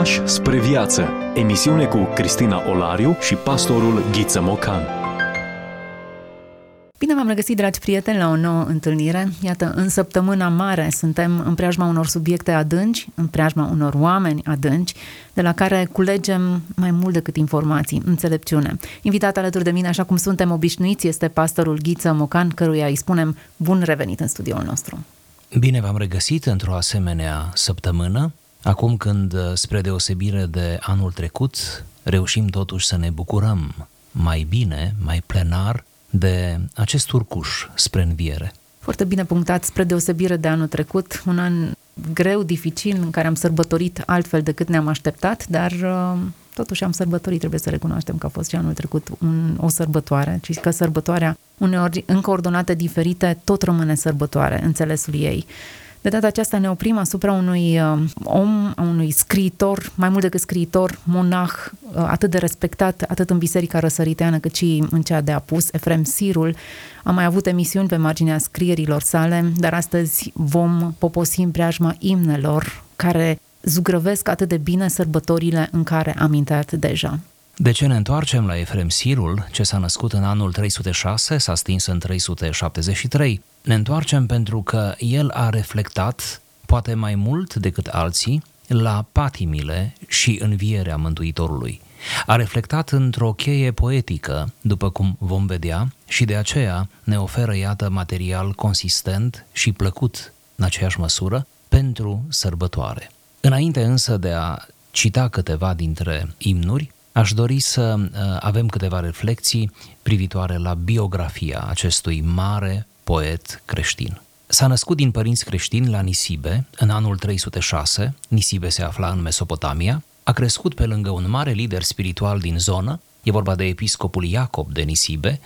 Pași spre viață. Emisiune cu Cristina Olariu și pastorul Ghiță Mocan. Bine v-am regăsit, dragi prieteni, la o nouă întâlnire. Iată, în săptămâna mare suntem în preajma unor subiecte adânci, în preajma unor oameni adânci, de la care culegem mai mult decât informații, înțelepciune. Invitat alături de mine, așa cum suntem obișnuiți, este pastorul Ghiță Mocan, căruia îi spunem bun revenit în studioul nostru. Bine v-am regăsit într-o asemenea săptămână, acum când, spre deosebire de anul trecut, reușim totuși să ne bucurăm mai bine, mai plenar, de acest urcuș spre înviere. Foarte bine punctat, spre deosebire de anul trecut, un an greu, dificil, în care am sărbătorit altfel decât ne-am așteptat, dar uh, totuși am sărbătorit, trebuie să recunoaștem că a fost și anul trecut un, o sărbătoare, ci că sărbătoarea, uneori în coordonate diferite, tot rămâne sărbătoare, înțelesul ei. De data aceasta ne oprim asupra unui uh, om, a unui scriitor, mai mult decât scriitor, monah, uh, atât de respectat, atât în Biserica Răsăriteană, cât și în cea de apus, Efrem Sirul. Am mai avut emisiuni pe marginea scrierilor sale, dar astăzi vom poposi în preajma imnelor care zugrăvesc atât de bine sărbătorile în care am intrat deja. De ce ne întoarcem la Efrem Sirul, ce s-a născut în anul 306, s-a stins în 373? Ne întoarcem pentru că el a reflectat, poate mai mult decât alții, la patimile și învierea Mântuitorului. A reflectat într-o cheie poetică, după cum vom vedea, și de aceea ne oferă, iată, material consistent și plăcut în aceeași măsură pentru sărbătoare. Înainte însă de a cita câteva dintre imnuri, Aș dori să uh, avem câteva reflexii privitoare la biografia acestui mare poet creștin. S-a născut din părinți creștini la Nisibe în anul 306, Nisibe se afla în Mesopotamia, a crescut pe lângă un mare lider spiritual din zonă, e vorba de episcopul Iacob de Nisibe,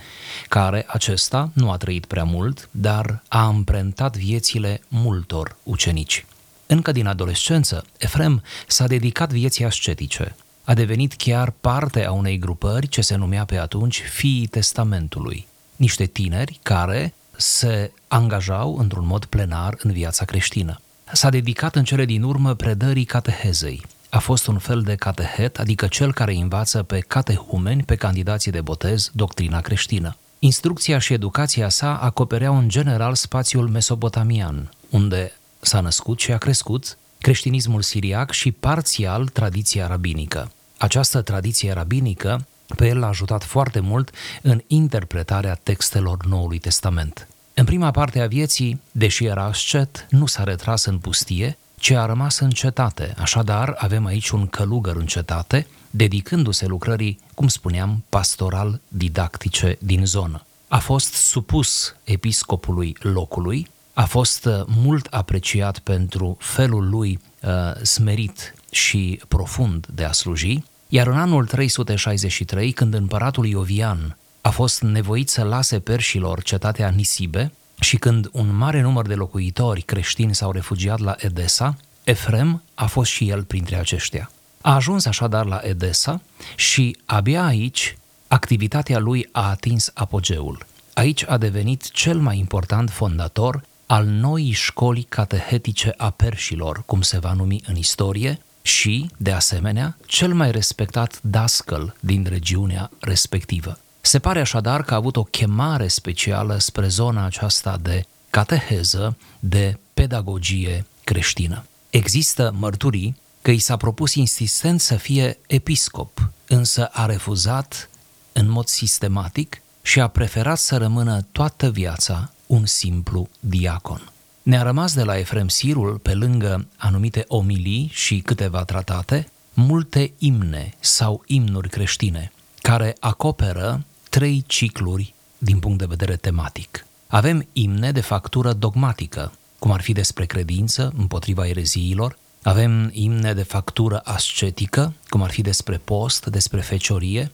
care acesta nu a trăit prea mult, dar a amprentat viețile multor ucenici. Încă din adolescență, Efrem s-a dedicat vieții ascetice, a devenit chiar parte a unei grupări ce se numea pe atunci Fiii Testamentului, niște tineri care se angajau într-un mod plenar în viața creștină. S-a dedicat în cele din urmă predării catehezei. A fost un fel de catehet, adică cel care învață pe catehumeni, pe candidații de botez, doctrina creștină. Instrucția și educația sa acopereau în general spațiul mesopotamian, unde s-a născut și a crescut creștinismul siriac și parțial tradiția rabinică. Această tradiție rabinică pe el l-a ajutat foarte mult în interpretarea textelor Noului Testament. În prima parte a vieții, deși era ascet, nu s-a retras în pustie, ci a rămas în cetate. Așadar, avem aici un călugăr în cetate, dedicându-se lucrării, cum spuneam, pastoral-didactice din zonă. A fost supus episcopului locului, a fost uh, mult apreciat pentru felul lui uh, smerit și profund de a sluji, iar în anul 363, când împăratul Iovian a fost nevoit să lase perșilor cetatea Nisibe și când un mare număr de locuitori creștini s-au refugiat la Edesa, Efrem a fost și el printre aceștia. A ajuns așadar la Edesa și abia aici activitatea lui a atins apogeul. Aici a devenit cel mai important fondator al noii școli catehetice a perșilor, cum se va numi în istorie, și, de asemenea, cel mai respectat dascăl din regiunea respectivă. Se pare așadar că a avut o chemare specială spre zona aceasta de cateheză, de pedagogie creștină. Există mărturii că i s-a propus insistent să fie episcop, însă a refuzat în mod sistematic și a preferat să rămână toată viața un simplu diacon. Ne-a rămas de la Efrem Sirul, pe lângă anumite omilii și câteva tratate, multe imne sau imnuri creștine, care acoperă trei cicluri din punct de vedere tematic. Avem imne de factură dogmatică, cum ar fi despre credință împotriva ereziilor, avem imne de factură ascetică, cum ar fi despre post, despre feciorie,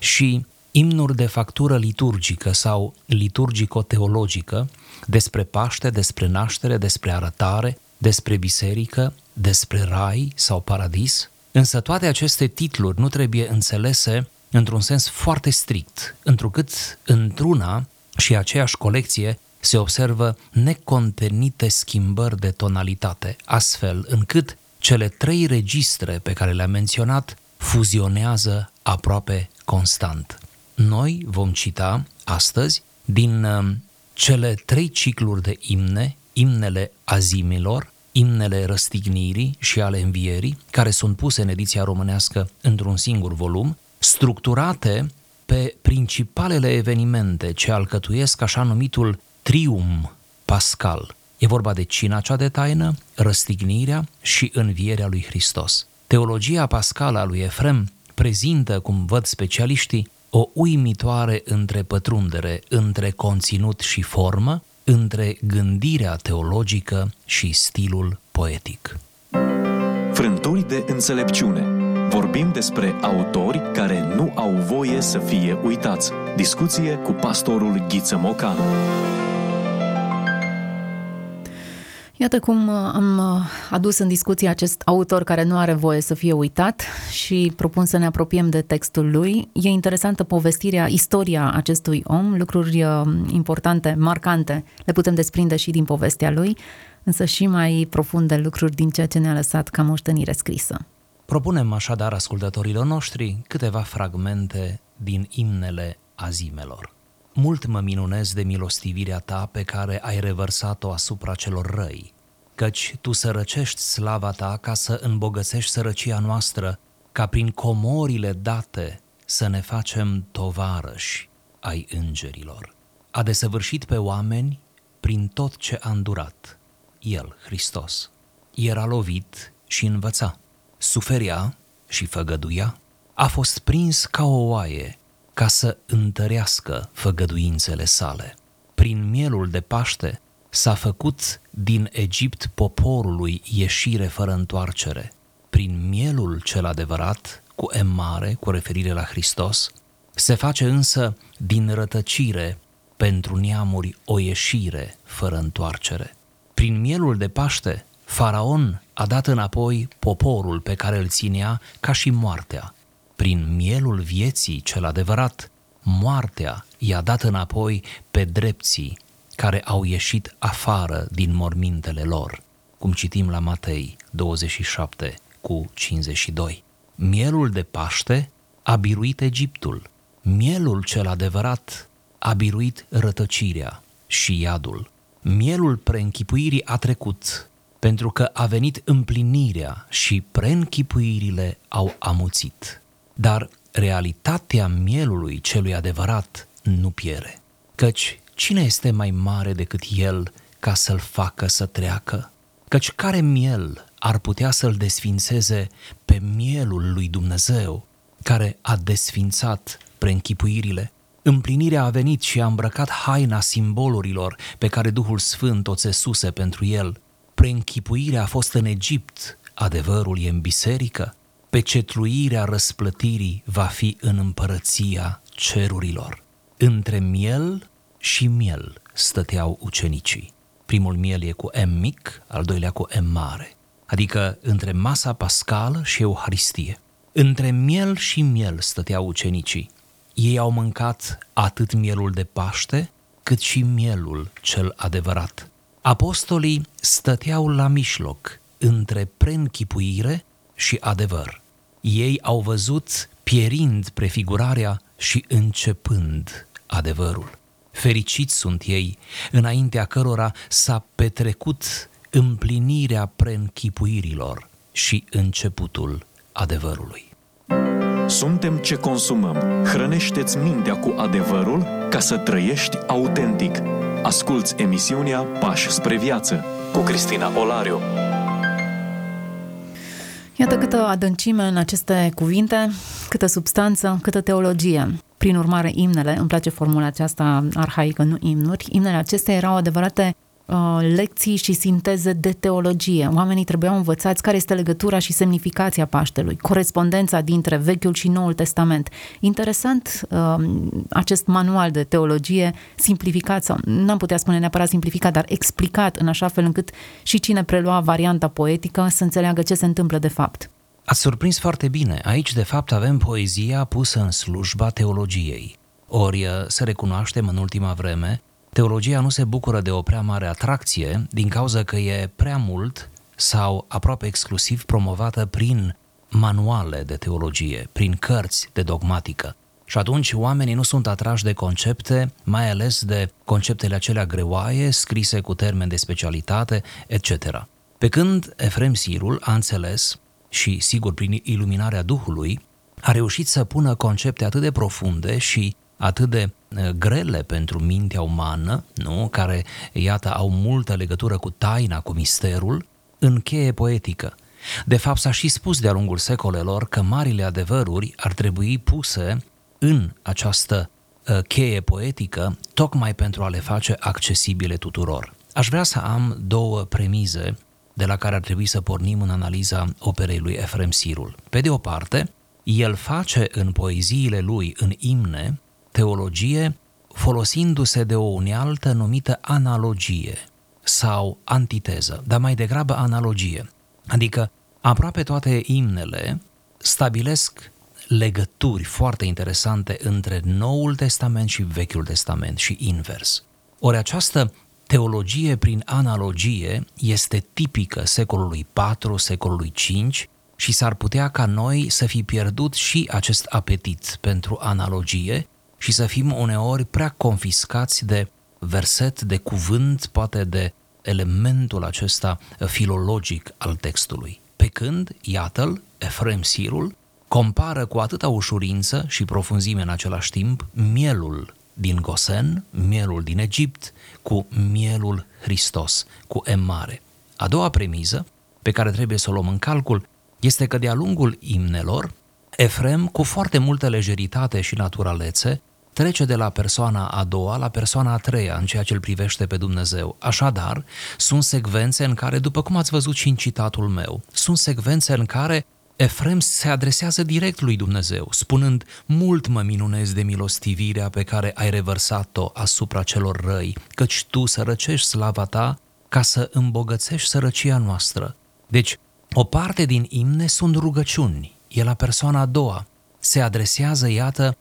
și imnuri de factură liturgică sau liturgico-teologică despre Paște, despre naștere, despre arătare, despre biserică, despre rai sau paradis, însă toate aceste titluri nu trebuie înțelese într-un sens foarte strict, întrucât într-una și aceeași colecție se observă necontenite schimbări de tonalitate, astfel încât cele trei registre pe care le-am menționat fuzionează aproape constant. Noi vom cita astăzi din um, cele trei cicluri de imne, imnele azimilor, imnele răstignirii și ale învierii, care sunt puse în ediția românească într-un singur volum, structurate pe principalele evenimente ce alcătuiesc așa numitul trium pascal. E vorba de cina cea de taină, răstignirea și învierea lui Hristos. Teologia pascală a lui Efrem prezintă, cum văd specialiștii, o uimitoare întrepătrundere între conținut și formă, între gândirea teologică și stilul poetic. Frânturi de înțelepciune. Vorbim despre autori care nu au voie să fie uitați. Discuție cu pastorul Ghiță Mocanu. Iată cum uh, am uh, adus în discuție acest autor care nu are voie să fie uitat și propun să ne apropiem de textul lui. E interesantă povestirea, istoria acestui om, lucruri uh, importante, marcante, le putem desprinde și din povestea lui, însă și mai profunde lucruri din ceea ce ne-a lăsat ca moștenire scrisă. Propunem așadar ascultătorilor noștri câteva fragmente din imnele azimelor. Mult mă minunez de milostivirea ta pe care ai revărsat-o asupra celor răi, căci tu sărăcești slava ta ca să îmbogățești sărăcia noastră, ca prin comorile date să ne facem tovarăși ai îngerilor. A desăvârșit pe oameni prin tot ce a îndurat. El, Hristos, era lovit și învăța, suferia și făgăduia, a fost prins ca o oaie ca să întărească făgăduințele sale. Prin mielul de Paște s-a făcut din Egipt poporului ieșire fără întoarcere. Prin mielul cel adevărat, cu M mare, cu referire la Hristos, se face însă din rătăcire pentru neamuri o ieșire fără întoarcere. Prin mielul de Paște, Faraon a dat înapoi poporul pe care îl ținea ca și moartea, prin mielul vieții cel adevărat, moartea i-a dat înapoi pe drepții care au ieșit afară din mormintele lor, cum citim la Matei 27 cu 52. Mielul de Paște a biruit Egiptul, mielul cel adevărat a biruit rătăcirea și iadul. Mielul preînchipuirii a trecut, pentru că a venit împlinirea și preînchipuirile au amuțit. Dar realitatea mielului celui adevărat nu piere, căci cine este mai mare decât el ca să-l facă să treacă? Căci care miel ar putea să-l desfințeze pe mielul lui Dumnezeu, care a desfințat preînchipuirile? Împlinirea a venit și a îmbrăcat haina simbolurilor pe care Duhul Sfânt o țesuse pentru el. Preînchipuirea a fost în Egipt, adevărul e în biserică pecetluirea răsplătirii va fi în împărăția cerurilor. Între miel și miel stăteau ucenicii. Primul miel e cu M mic, al doilea cu M mare, adică între masa pascală și Euharistie. Între miel și miel stăteau ucenicii. Ei au mâncat atât mielul de Paște, cât și mielul cel adevărat. Apostolii stăteau la mijloc, între preînchipuire și adevăr ei au văzut pierind prefigurarea și începând adevărul. Fericiți sunt ei, înaintea cărora s-a petrecut împlinirea preînchipuirilor și începutul adevărului. Suntem ce consumăm. Hrănește-ți mintea cu adevărul ca să trăiești autentic. Asculți emisiunea Pași spre viață cu Cristina Olariu. Iată câtă adâncime în aceste cuvinte, câtă substanță, câtă teologie. Prin urmare, imnele, îmi place formula aceasta arhaică, nu imnuri, imnele acestea erau adevărate Uh, lecții și sinteze de teologie. Oamenii trebuiau învățați care este legătura și semnificația Paștelui, corespondența dintre Vechiul și Noul Testament. Interesant uh, acest manual de teologie simplificat, sau n-am putea spune neapărat simplificat, dar explicat în așa fel încât și cine prelua varianta poetică să înțeleagă ce se întâmplă de fapt. Ați surprins foarte bine. Aici, de fapt, avem poezia pusă în slujba teologiei. Ori să recunoaștem în ultima vreme Teologia nu se bucură de o prea mare atracție din cauza că e prea mult sau aproape exclusiv promovată prin manuale de teologie, prin cărți de dogmatică. Și atunci oamenii nu sunt atrași de concepte, mai ales de conceptele acelea greoaie, scrise cu termeni de specialitate, etc. Pe când Efrem Sirul a înțeles, și sigur prin iluminarea Duhului, a reușit să pună concepte atât de profunde și atât de uh, grele pentru mintea umană, nu? care, iată, au multă legătură cu taina, cu misterul, în cheie poetică. De fapt, s-a și spus de-a lungul secolelor că marile adevăruri ar trebui puse în această uh, cheie poetică, tocmai pentru a le face accesibile tuturor. Aș vrea să am două premize de la care ar trebui să pornim în analiza operei lui Efrem Sirul. Pe de o parte, el face în poeziile lui, în imne, teologie, folosindu-se de o unealtă numită analogie sau antiteză, dar mai degrabă analogie. Adică aproape toate imnele stabilesc legături foarte interesante între Noul Testament și Vechiul Testament și invers. Ori această teologie prin analogie este tipică secolului IV, secolului V și s-ar putea ca noi să fi pierdut și acest apetit pentru analogie și să fim uneori prea confiscați de verset, de cuvânt, poate de elementul acesta filologic al textului. Pe când, iată-l, Efrem Sirul, compară cu atâta ușurință și profunzime în același timp mielul din Gosen, mielul din Egipt, cu mielul Hristos, cu M mare. A doua premiză, pe care trebuie să o luăm în calcul, este că de-a lungul imnelor, Efrem, cu foarte multă lejeritate și naturalețe, trece de la persoana a doua la persoana a treia în ceea ce îl privește pe Dumnezeu. Așadar, sunt secvențe în care, după cum ați văzut și în citatul meu, sunt secvențe în care Efrem se adresează direct lui Dumnezeu, spunând, mult mă minunez de milostivirea pe care ai revărsat-o asupra celor răi, căci tu sărăcești slava ta ca să îmbogățești sărăcia noastră. Deci, o parte din imne sunt rugăciuni, e la persoana a doua. Se adresează, iată, ă,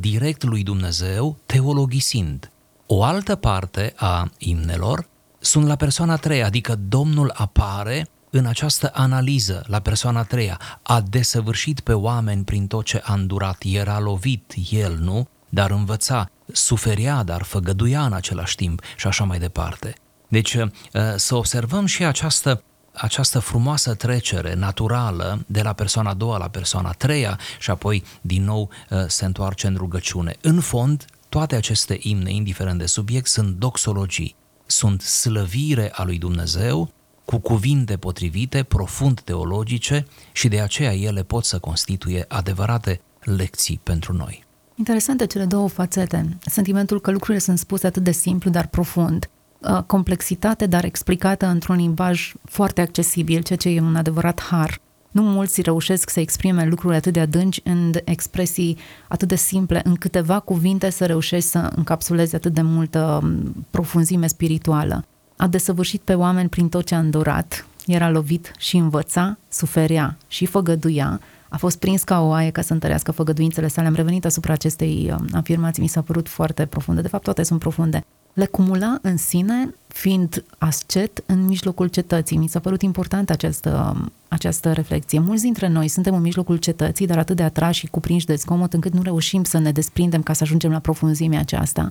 direct lui Dumnezeu, teologisind. O altă parte a imnelor sunt la persoana a treia, adică Domnul apare în această analiză, la persoana a treia, a desăvârșit pe oameni prin tot ce a îndurat, era lovit el, nu? Dar învăța, suferea, dar făgăduia în același timp și așa mai departe. Deci ă, să observăm și această această frumoasă trecere naturală de la persoana a doua la persoana a treia și apoi din nou uh, se întoarce în rugăciune. În fond, toate aceste imne, indiferent de subiect, sunt doxologii, sunt slăvire a lui Dumnezeu cu cuvinte potrivite, profund teologice și de aceea ele pot să constituie adevărate lecții pentru noi. Interesante cele două fațete. Sentimentul că lucrurile sunt spuse atât de simplu, dar profund. Uh, complexitate, dar explicată într-un limbaj foarte accesibil, ceea ce e un adevărat har. Nu mulți reușesc să exprime lucruri atât de adânci în expresii atât de simple, în câteva cuvinte să reușești să încapsulezi atât de multă um, profunzime spirituală. A desăvârșit pe oameni prin tot ce a îndurat, era lovit și învăța, suferea și făgăduia, a fost prins ca o aie ca să întărească făgăduințele sale. Am revenit asupra acestei um, afirmații, mi s-a părut foarte profunde. De fapt, toate sunt profunde le cumula în sine, fiind ascet în mijlocul cetății. Mi s-a părut importantă această, această reflexie. Mulți dintre noi suntem în mijlocul cetății, dar atât de atrași și cuprinși de zgomot încât nu reușim să ne desprindem ca să ajungem la profunzimea aceasta.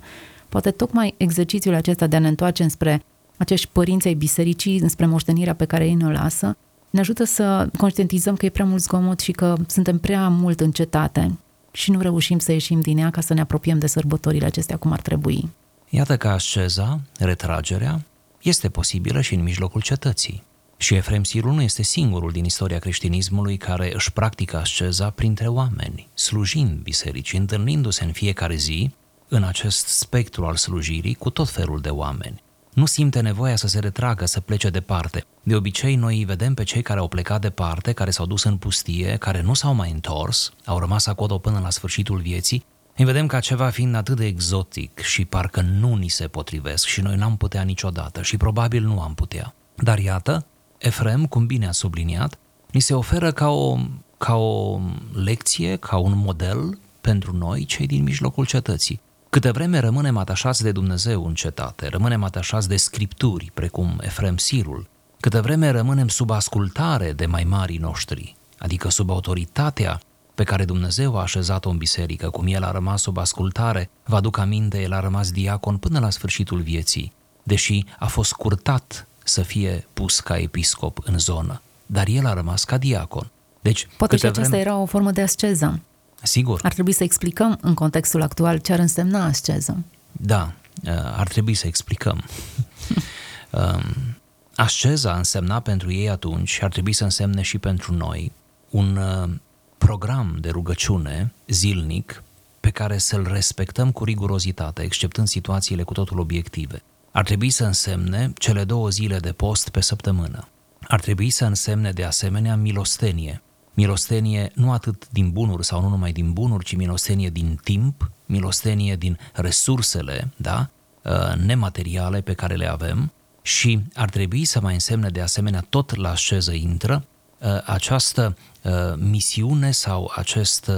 Poate tocmai exercițiul acesta de a ne întoarce înspre acești părinți ai bisericii, înspre moștenirea pe care ei ne-o lasă, ne ajută să conștientizăm că e prea mult zgomot și că suntem prea mult în cetate și nu reușim să ieșim din ea ca să ne apropiem de sărbătorile acestea cum ar trebui. Iată că asceza, retragerea, este posibilă și în mijlocul cetății. Și Efrem Sirul nu este singurul din istoria creștinismului care își practică asceza printre oameni, slujind bisericii, întâlnindu-se în fiecare zi în acest spectru al slujirii cu tot felul de oameni. Nu simte nevoia să se retragă, să plece departe. De obicei, noi îi vedem pe cei care au plecat departe, care s-au dus în pustie, care nu s-au mai întors, au rămas acolo până la sfârșitul vieții îi vedem ca ceva fiind atât de exotic și parcă nu ni se potrivesc și noi n-am putea niciodată și probabil nu am putea. Dar iată, Efrem, cum bine a subliniat, ni se oferă ca o, ca o lecție, ca un model pentru noi, cei din mijlocul cetății. Câte vreme rămânem atașați de Dumnezeu în cetate, rămânem atașați de scripturi, precum Efrem Sirul, câtă vreme rămânem sub ascultare de mai marii noștri, adică sub autoritatea pe care Dumnezeu a așezat-o în biserică, cum el a rămas sub ascultare, vă aduc aminte, el a rămas diacon până la sfârșitul vieții, deși a fost curtat să fie pus ca episcop în zonă, dar el a rămas ca diacon. Deci, Poate și aceasta vreme... era o formă de asceză. Sigur. Ar trebui să explicăm în contextul actual ce ar însemna asceză. Da, uh, ar trebui să explicăm. Um, asceza însemna pentru ei atunci și ar trebui să însemne și pentru noi un uh, program de rugăciune zilnic pe care să-l respectăm cu rigurozitate, exceptând situațiile cu totul obiective. Ar trebui să însemne cele două zile de post pe săptămână. Ar trebui să însemne de asemenea milostenie. Milostenie nu atât din bunuri sau nu numai din bunuri, ci milostenie din timp, milostenie din resursele, da, uh, nemateriale pe care le avem și ar trebui să mai însemne de asemenea tot la șeză intră uh, această uh, misiune sau acest,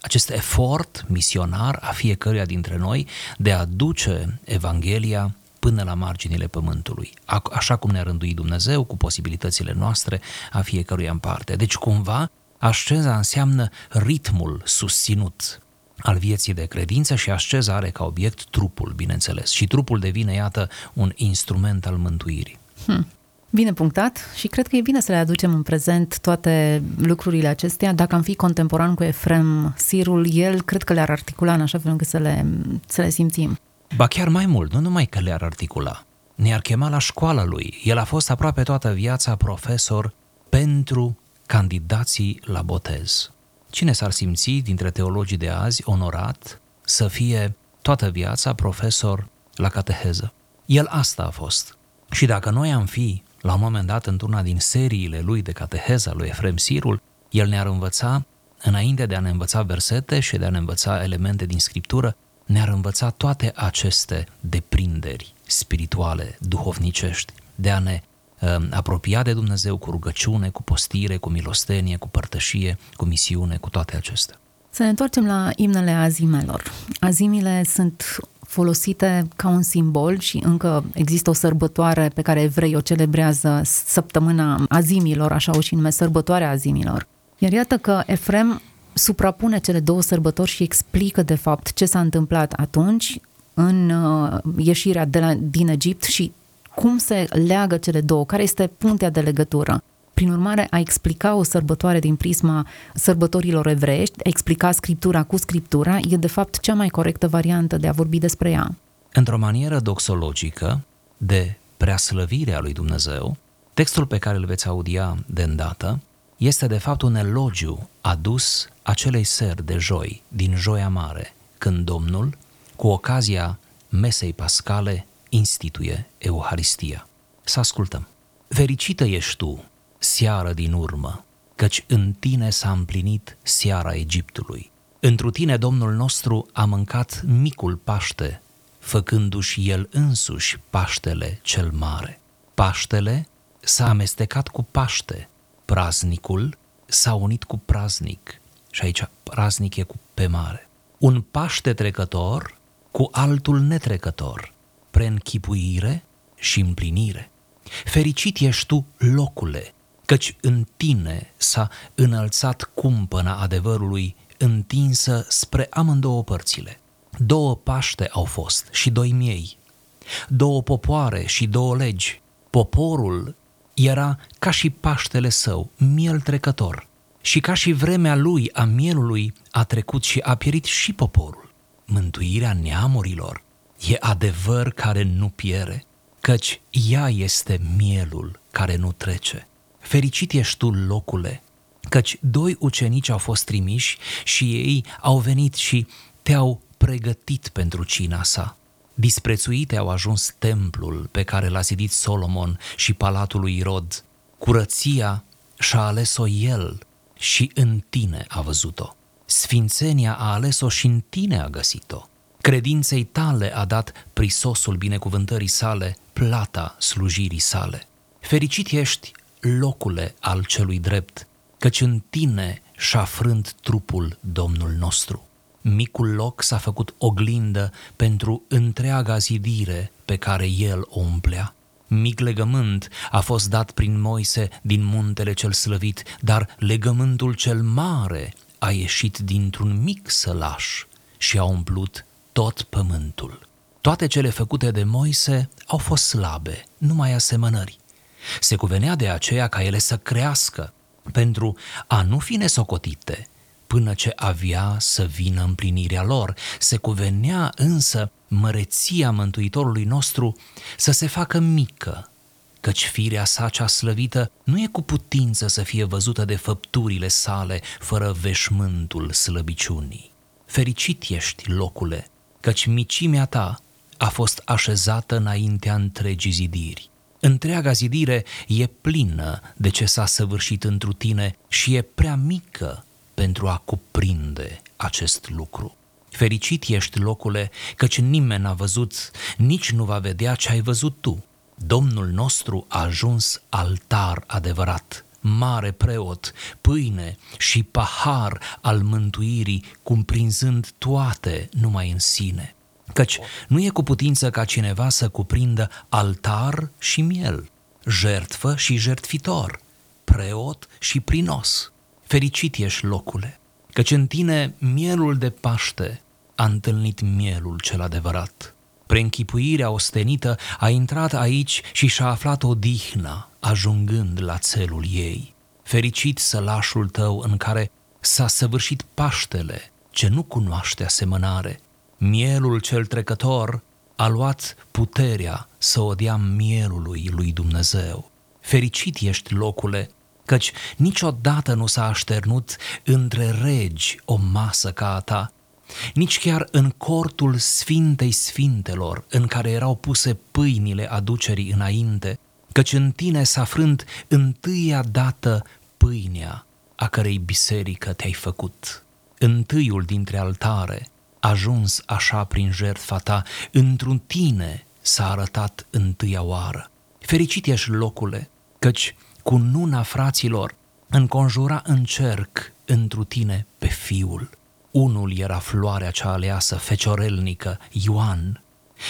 acest efort misionar a fiecăruia dintre noi de a duce Evanghelia până la marginile pământului, așa cum ne-a rânduit Dumnezeu cu posibilitățile noastre a fiecăruia în parte. Deci cumva asceza înseamnă ritmul susținut al vieții de credință și asceza are ca obiect trupul, bineînțeles. Și trupul devine, iată, un instrument al mântuirii. Hmm. Bine punctat și cred că e bine să le aducem în prezent toate lucrurile acestea. Dacă am fi contemporan cu Efrem Sirul, el cred că le-ar articula în așa fel încât să le, să le simțim. Ba chiar mai mult, nu numai că le-ar articula, ne-ar chema la școala lui. El a fost aproape toată viața profesor pentru candidații la botez. Cine s-ar simți dintre teologii de azi onorat să fie toată viața profesor la cateheză? El asta a fost. Și dacă noi am fi, la un moment dat, într-una din seriile lui de cateheză lui Efrem Sirul, el ne-ar învăța, înainte de a ne învăța versete și de a ne învăța elemente din scriptură, ne-ar învăța toate aceste deprinderi spirituale, duhovnicești, de a ne uh, apropia de Dumnezeu cu rugăciune, cu postire, cu milostenie, cu părtășie, cu misiune, cu toate acestea. Să ne întoarcem la imnele azimelor. Azimile sunt folosite ca un simbol și încă există o sărbătoare pe care evrei o celebrează săptămâna azimilor, așa o și nume sărbătoarea azimilor. Iar iată că Efrem suprapune cele două sărbători și explică de fapt ce s-a întâmplat atunci în uh, ieșirea de la, din Egipt și cum se leagă cele două, care este puntea de legătură. Prin urmare, a explica o sărbătoare din prisma sărbătorilor evreiești, a explica scriptura cu scriptura, e de fapt cea mai corectă variantă de a vorbi despre ea. Într-o manieră doxologică de preaslăvire a lui Dumnezeu, textul pe care îl veți audia de îndată este de fapt un elogiu adus acelei seri de joi, din Joia Mare, când Domnul, cu ocazia mesei pascale, instituie Euharistia. Să ascultăm. Fericită ești tu, seară din urmă, căci în tine s-a împlinit seara Egiptului. Întru tine Domnul nostru a mâncat micul Paște, făcându-și el însuși Paștele cel mare. Paștele s-a amestecat cu Paște, praznicul s-a unit cu praznic și aici praznic e cu pe mare. Un Paște trecător cu altul netrecător, preînchipuire și împlinire. Fericit ești tu, locule, căci în tine s-a înălțat cumpăna adevărului întinsă spre amândouă părțile. Două Paște au fost și doi miei, două popoare și două legi. Poporul era ca și Paștele său, miel trecător, și ca și vremea lui a mielului a trecut și a pierit și poporul. Mântuirea neamurilor e adevăr care nu piere, căci ea este mielul care nu trece. Fericit ești tu, locule, căci doi ucenici au fost trimiși și ei au venit și te-au pregătit pentru cina sa. Disprețuite au ajuns templul pe care l-a zidit Solomon și palatul lui Irod. Curăția și-a ales-o el și în tine a văzut-o. Sfințenia a ales-o și în tine a găsit-o. Credinței tale a dat prisosul binecuvântării sale, plata slujirii sale. Fericit ești, locule al celui drept, căci în tine și-a frânt trupul Domnul nostru. Micul loc s-a făcut oglindă pentru întreaga zidire pe care el o umplea. mic legământ a fost dat prin Moise din muntele cel slăvit, dar legământul cel mare a ieșit dintr-un mic sălaș și a umplut tot pământul. Toate cele făcute de Moise au fost slabe, numai asemănări. Se cuvenea de aceea ca ele să crească, pentru a nu fi nesocotite, până ce avea să vină împlinirea lor. Se cuvenea însă măreția Mântuitorului nostru să se facă mică, căci firea sa cea slăvită nu e cu putință să fie văzută de făpturile sale fără veșmântul slăbiciunii. Fericit ești, locule, căci micimea ta a fost așezată înaintea întregii zidiri. Întreaga zidire e plină de ce s-a săvârșit întru tine și e prea mică pentru a cuprinde acest lucru. Fericit ești, locule, căci nimeni n-a văzut, nici nu va vedea ce ai văzut tu. Domnul nostru a ajuns altar adevărat, mare preot, pâine și pahar al mântuirii, cumprinzând toate numai în sine. Căci nu e cu putință ca cineva să cuprindă altar și miel, jertfă și jertfitor, preot și prinos. Fericit ești locule, căci în tine mielul de Paște a întâlnit mielul cel adevărat. Preînchipuirea ostenită a intrat aici și și-a aflat odihna, ajungând la țelul ei. Fericit sălașul tău în care s-a săvârșit Paștele, ce nu cunoaște asemănare. Mielul cel trecător a luat puterea să o dea mielului lui Dumnezeu. Fericit ești, locule, căci niciodată nu s-a așternut între regi o masă ca a ta, nici chiar în cortul Sfintei Sfintelor, în care erau puse pâinile aducerii înainte, căci în tine s-a frânt întâia dată pâinea a cărei biserică te-ai făcut. Întâiul dintre altare, ajuns așa prin jertfa ta, într-un tine s-a arătat întâia oară. Fericit ești locule, căci cu nuna fraților înconjura în cerc întru tine pe fiul. Unul era floarea cea aleasă, feciorelnică, Ioan,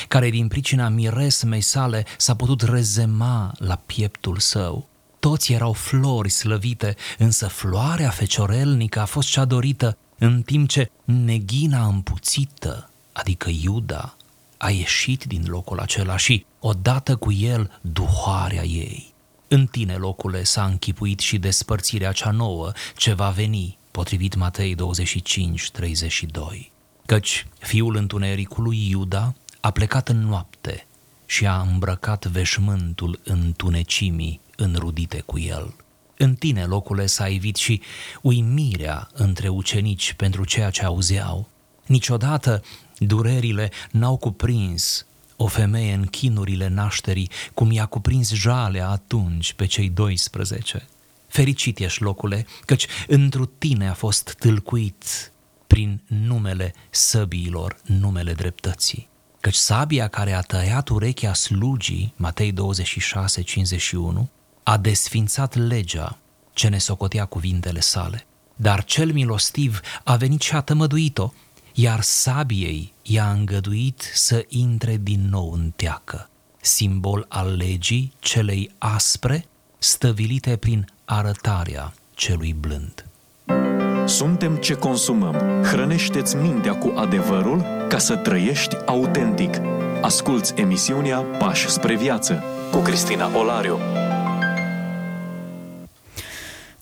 care din pricina miresmei sale s-a putut rezema la pieptul său. Toți erau flori slăvite, însă floarea feciorelnică a fost cea dorită, în timp ce neghina împuțită, adică Iuda, a ieșit din locul acela și, odată cu el, duhoarea ei. În tine, locule, s-a închipuit și despărțirea cea nouă ce va veni, potrivit Matei 25, 32. Căci fiul întunericului Iuda a plecat în noapte și a îmbrăcat veșmântul întunecimii înrudite cu el. În tine, locule, s-a evit și uimirea între ucenici pentru ceea ce auzeau. Niciodată durerile n-au cuprins o femeie în chinurile nașterii, cum i-a cuprins jalea atunci pe cei 12. Fericit ești, locule, căci întru tine a fost tâlcuit prin numele săbiilor, numele dreptății. Căci sabia care a tăiat urechea slugii, Matei 26, 51, a desfințat legea ce ne socotea cuvintele sale. Dar cel milostiv a venit și a tămăduit-o, iar sabiei i-a îngăduit să intre din nou în teacă, simbol al legii celei aspre, stăvilite prin arătarea celui blând. Suntem ce consumăm. Hrănește-ți mintea cu adevărul ca să trăiești autentic. Asculți emisiunea Pași spre viață cu Cristina Olariu.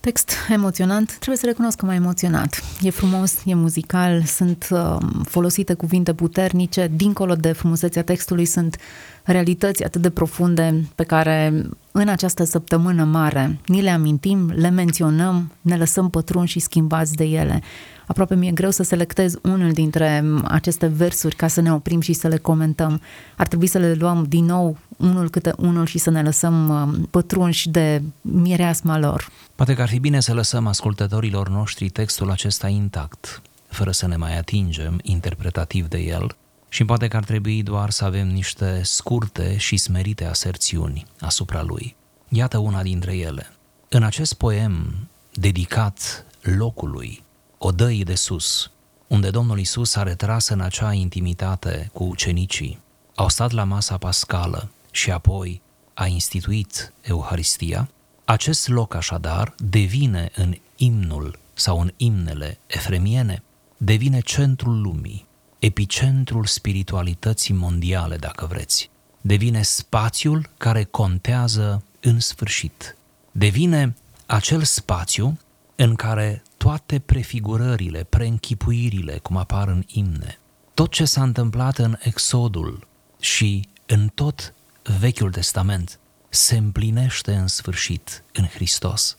Text emoționant, trebuie să recunosc că m-a emoționat. E frumos, e muzical, sunt uh, folosite cuvinte puternice, dincolo de frumusețea textului sunt realități atât de profunde pe care în această săptămână mare ni le amintim, le menționăm, ne lăsăm pătrunși și schimbați de ele. Aproape mi-e greu să selectez unul dintre aceste versuri ca să ne oprim și să le comentăm. Ar trebui să le luăm din nou unul câte unul și să ne lăsăm uh, pătrunși de mireasma lor. Poate că ar fi bine să lăsăm ascultătorilor noștri textul acesta intact, fără să ne mai atingem interpretativ de el, și poate că ar trebui doar să avem niște scurte și smerite aserțiuni asupra lui. Iată una dintre ele. În acest poem dedicat locului, odăii de sus, unde Domnul Isus a retras în acea intimitate cu ucenicii, au stat la masa pascală și apoi a instituit Euharistia, acest loc așadar devine în imnul sau în imnele efremiene, devine centrul lumii, epicentrul spiritualității mondiale, dacă vreți. Devine spațiul care contează în sfârșit. Devine acel spațiu în care toate prefigurările, preînchipuirile, cum apar în imne, tot ce s-a întâmplat în Exodul și în tot Vechiul Testament se împlinește în sfârșit în Hristos,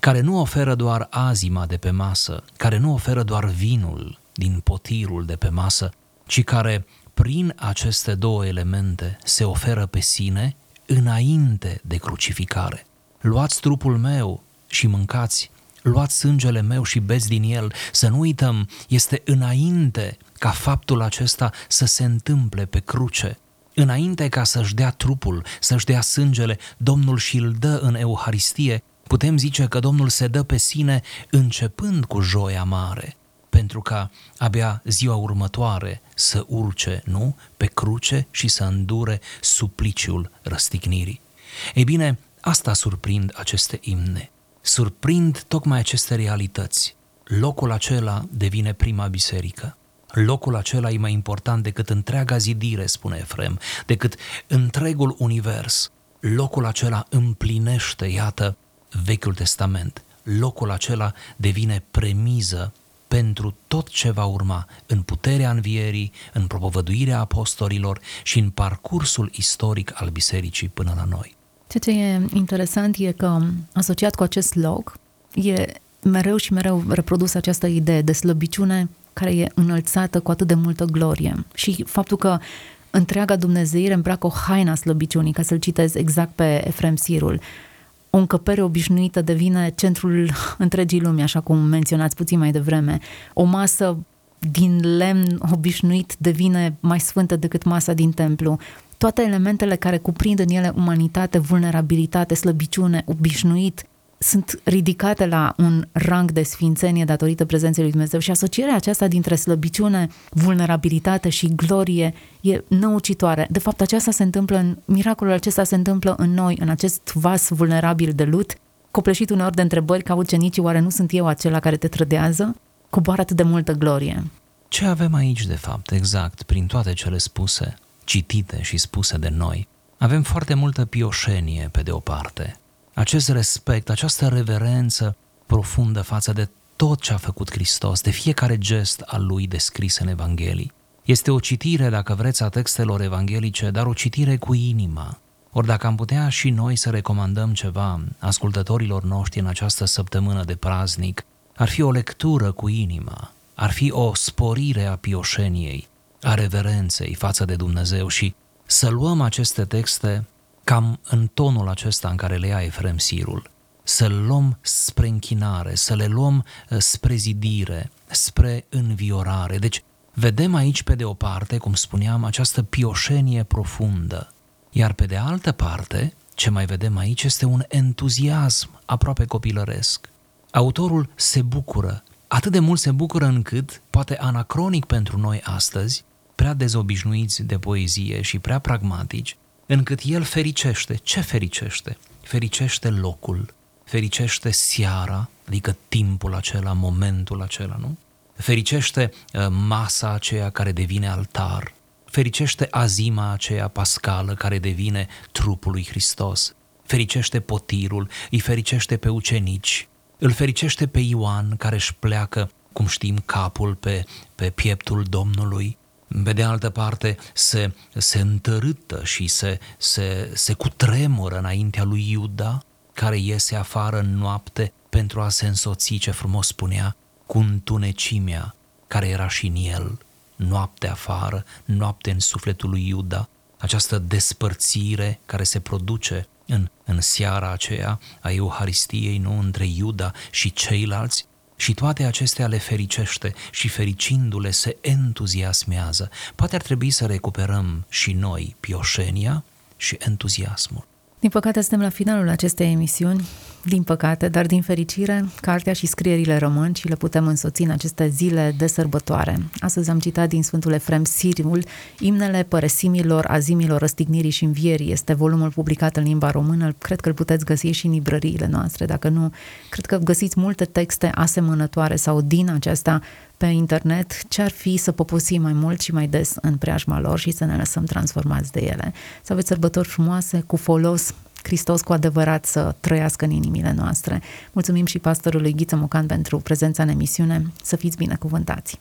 care nu oferă doar azima de pe masă, care nu oferă doar vinul din potirul de pe masă, ci care prin aceste două elemente se oferă pe sine înainte de crucificare. Luați trupul meu și mâncați, luați sângele meu și beți din el, să nu uităm, este înainte ca faptul acesta să se întâmple pe cruce. Înainte ca să-și dea trupul, să-și dea sângele, Domnul și îl dă în Euharistie, putem zice că Domnul se dă pe sine începând cu joia mare, pentru ca abia ziua următoare să urce, nu, pe cruce și să îndure supliciul răstignirii. Ei bine, asta surprind aceste imne. Surprind tocmai aceste realități. Locul acela devine prima biserică. Locul acela e mai important decât întreaga zidire, spune Efrem, decât întregul univers. Locul acela împlinește, iată, Vechiul Testament. Locul acela devine premiză pentru tot ce va urma în puterea învierii, în propovăduirea apostolilor și în parcursul istoric al bisericii până la noi. Ceea ce e interesant e că asociat cu acest loc e mereu și mereu reprodus această idee de slăbiciune care e înălțată cu atât de multă glorie. Și faptul că întreaga Dumnezeire îmbracă o haina slăbiciunii, ca să-l citez exact pe Efrem Sirul. O încăpere obișnuită devine centrul întregii lumi, așa cum menționați puțin mai devreme. O masă din lemn obișnuit devine mai sfântă decât masa din templu. Toate elementele care cuprind în ele umanitate, vulnerabilitate, slăbiciune, obișnuit, sunt ridicate la un rang de sfințenie datorită prezenței lui Dumnezeu și asocierea aceasta dintre slăbiciune, vulnerabilitate și glorie e năucitoare. De fapt, aceasta se întâmplă în, miracolul acesta se întâmplă în noi, în acest vas vulnerabil de lut, copleșit uneori de întrebări ca ucenicii, oare nu sunt eu acela care te trădează? Coboară atât de multă glorie. Ce avem aici, de fapt, exact, prin toate cele spuse, citite și spuse de noi? Avem foarte multă pioșenie, pe de o parte, acest respect, această reverență profundă față de tot ce a făcut Hristos, de fiecare gest al lui descris în Evanghelii. Este o citire, dacă vreți, a textelor evanghelice, dar o citire cu inima. Ori dacă am putea și noi să recomandăm ceva ascultătorilor noștri în această săptămână de praznic, ar fi o lectură cu inima, ar fi o sporire a pioșeniei, a reverenței față de Dumnezeu și să luăm aceste texte cam în tonul acesta în care le ia Efrem Sirul, să le luăm spre închinare, să le luăm uh, spre zidire, spre înviorare. Deci, vedem aici, pe de o parte, cum spuneam, această pioșenie profundă, iar pe de altă parte, ce mai vedem aici este un entuziasm aproape copilăresc. Autorul se bucură, atât de mult se bucură încât, poate anacronic pentru noi astăzi, prea dezobișnuiți de poezie și prea pragmatici, încât el fericește. Ce fericește? Fericește locul, fericește seara, adică timpul acela, momentul acela, nu? Fericește uh, masa aceea care devine altar, fericește azima aceea pascală care devine trupul lui Hristos, fericește potirul, îi fericește pe ucenici, îl fericește pe Ioan care își pleacă, cum știm, capul pe, pe pieptul Domnului, pe de altă parte, se, se întărâtă și se, se, se cutremură înaintea lui Iuda, care iese afară în noapte pentru a se însoți, ce frumos spunea, cu întunecimea care era și în el, noapte afară, noapte în sufletul lui Iuda, această despărțire care se produce în, în seara aceea a Euharistiei, nu între Iuda și ceilalți, și toate acestea le fericește și fericindu-le se entuziasmează. Poate ar trebui să recuperăm și noi pioșenia și entuziasmul. Din păcate, suntem la finalul acestei emisiuni, din păcate, dar din fericire, cartea și scrierile rămân și le putem însoți în aceste zile de sărbătoare. Astăzi am citat din Sfântul Efrem Siriul, Imnele părăsimilor, azimilor, răstignirii și învierii. Este volumul publicat în limba română, cred că îl puteți găsi și în librăriile noastre. Dacă nu, cred că găsiți multe texte asemănătoare sau din aceasta pe internet, ce ar fi să poposim mai mult și mai des în preajma lor și să ne lăsăm transformați de ele. Să aveți sărbători frumoase, cu folos, Hristos cu adevărat să trăiască în inimile noastre. Mulțumim și pastorului Ghiță Mocan pentru prezența în emisiune. Să fiți binecuvântați!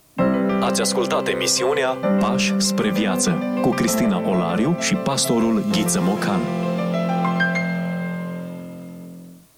Ați ascultat emisiunea Pași spre viață cu Cristina Olariu și pastorul Ghiță Mocan.